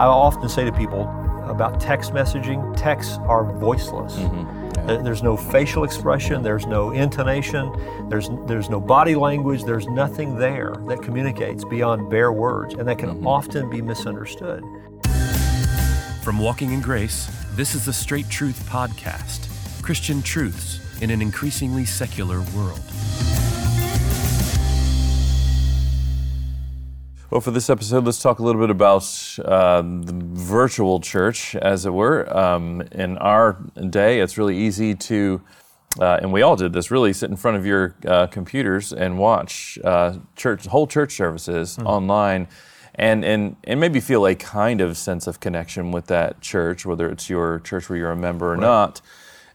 I often say to people about text messaging, texts are voiceless. Mm-hmm. There- There's no facial expression, there's no intonation, there's, there's no body language, there's nothing there that communicates beyond bare words, and that can mm-hmm. often be misunderstood. From Walking in Grace, this is the Straight Truth Podcast Christian truths in an increasingly secular world. Well, for this episode, let's talk a little bit about uh, the virtual church, as it were. Um, in our day, it's really easy to, uh, and we all did this, really sit in front of your uh, computers and watch uh, church, whole church services online, and, and and maybe feel a kind of sense of connection with that church, whether it's your church where you're a member or not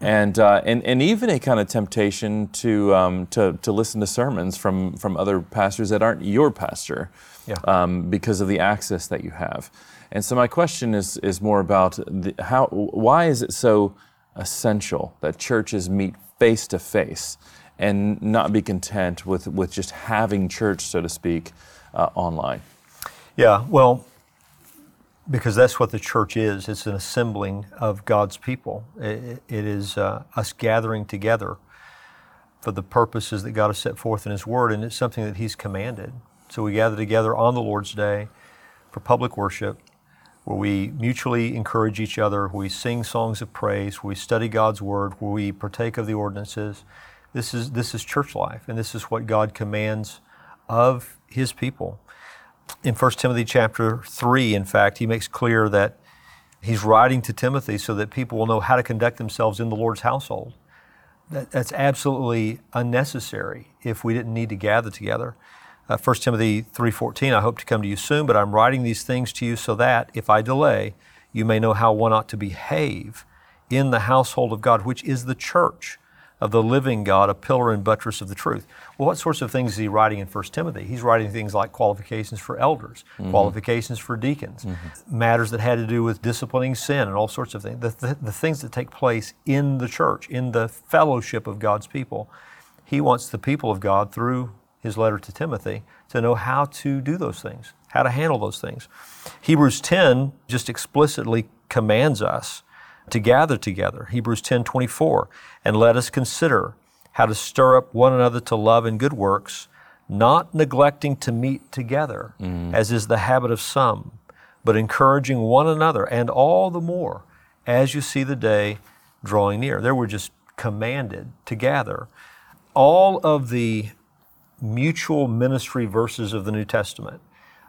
and uh, and and even a kind of temptation to um, to to listen to sermons from from other pastors that aren't your pastor, Yeah. um, because of the access that you have. And so my question is is more about the, how why is it so essential that churches meet face to face and not be content with with just having church, so to speak, uh, online. Yeah, well, because that's what the church is. It's an assembling of God's people. It, it is uh, us gathering together for the purposes that God has set forth in His Word, and it's something that He's commanded. So we gather together on the Lord's Day for public worship, where we mutually encourage each other, where we sing songs of praise, where we study God's Word, where we partake of the ordinances. This is, this is church life, and this is what God commands of His people in 1 Timothy chapter 3, in fact, he makes clear that he's writing to Timothy so that people will know how to conduct themselves in the Lord's household. That, that's absolutely unnecessary if we didn't need to gather together. Uh, 1 Timothy 3:14, I hope to come to you soon, but I'm writing these things to you so that, if I delay, you may know how one ought to behave in the household of God, which is the church of the living God, a pillar and buttress of the truth. Well, what sorts of things is he writing in 1 Timothy? He's writing things like qualifications for elders, mm-hmm. qualifications for deacons, mm-hmm. matters that had to do with disciplining sin and all sorts of things, the, the, the things that take place in the church, in the fellowship of God's people. He wants the people of God, through his letter to Timothy, to know how to do those things, how to handle those things. Hebrews 10 just explicitly commands us to gather together. Hebrews 10 24. And let us consider how to stir up one another to love and good works, not neglecting to meet together, mm. as is the habit of some, but encouraging one another, and all the more as you see the day drawing near. There we're just commanded to gather. All of the mutual ministry verses of the New Testament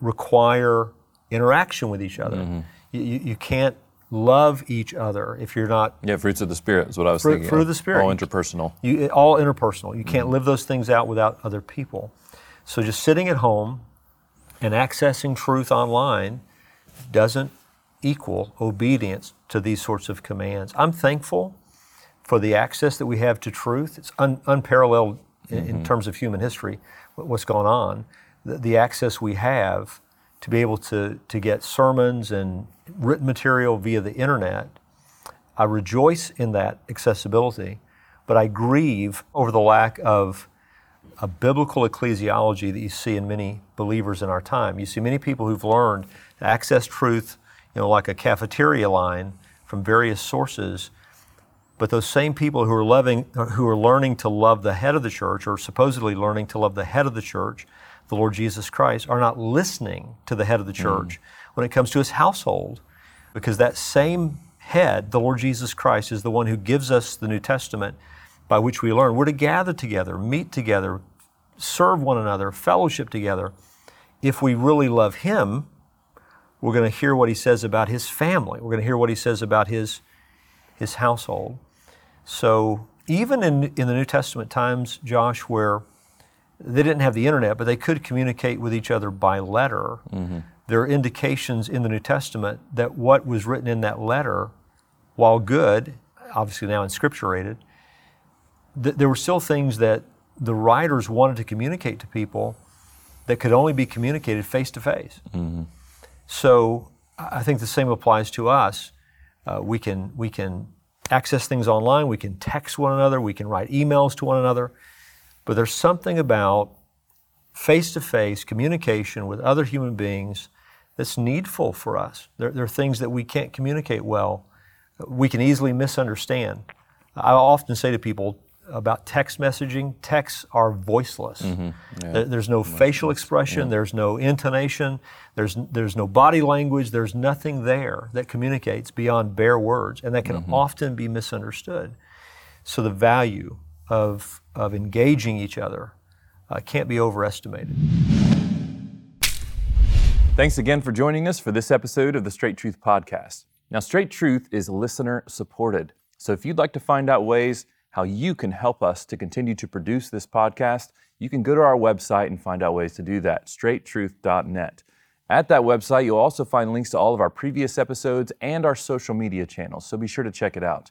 require interaction with each other. Mm-hmm. You, you, you can't love each other if you're not Yeah, fruits of the spirit is what I was Fruit- thinking. fruit of. the Spirit. all interpersonal. you, all interpersonal. You can't mm-hmm. live those things out without other people. So just sitting at home and accessing truth online doesn't equal obedience to these sorts of commands. I'm thankful for the access that we have to truth. It's un, unparalleled in, in mm-hmm. terms of human history, what- what's gone on. The, the access we have to be able to, to get sermons and written material via the internet I rejoice in that accessibility, but I grieve over the lack of a biblical ecclesiology that you see in many believers in our time. You see many people who've learned to access truth, you know, like a cafeteria line from various sources, but those same people who are loving, who are learning to love the head of the church, or supposedly learning to love the head of the church, the Lord Jesus Christ, are not listening to the head of the hmm. church when it comes to his household, because that same head, the Lord Jesus Christ, is the one who gives us the New Testament by which we learn. We're to gather together, meet together, serve one another, fellowship together. If we really love Him, we're going to hear what He says about His family. We're going to hear what He says about His, his household. So, even in, in the New Testament times, Josh, where they didn't have the internet, but they could communicate with each other by letter, there are indications in the New Testament that what was written in that letter, while good, obviously now inscripturated, th- there were still things that the writers wanted to communicate to people that could only be communicated face to face. So I I think the same applies to us. Uh, we can we can access things online. We can text one another. We can write emails to one another. But there's something about face to face communication with other human beings that's needful for us. There, there are things that we can't communicate well, we can easily misunderstand. I often say to people about text messaging texts are voiceless. Mm-hmm. There- There's no facial expression, there's no intonation, there's, there's no body language, there's nothing there that communicates beyond bare words, and that can Mm-hmm. often be misunderstood. So the value of, of engaging each other uh, can't be overestimated. Thanks again for joining us for this episode of the Straight Truth Podcast. Now, Straight Truth is listener supported. So if you'd like to find out ways how you can help us to continue to produce this podcast, you can go to our website and find out ways to do that, straighttruth.net. At that website, you'll also find links to all of our previous episodes and our social media channels, so be sure to check it out.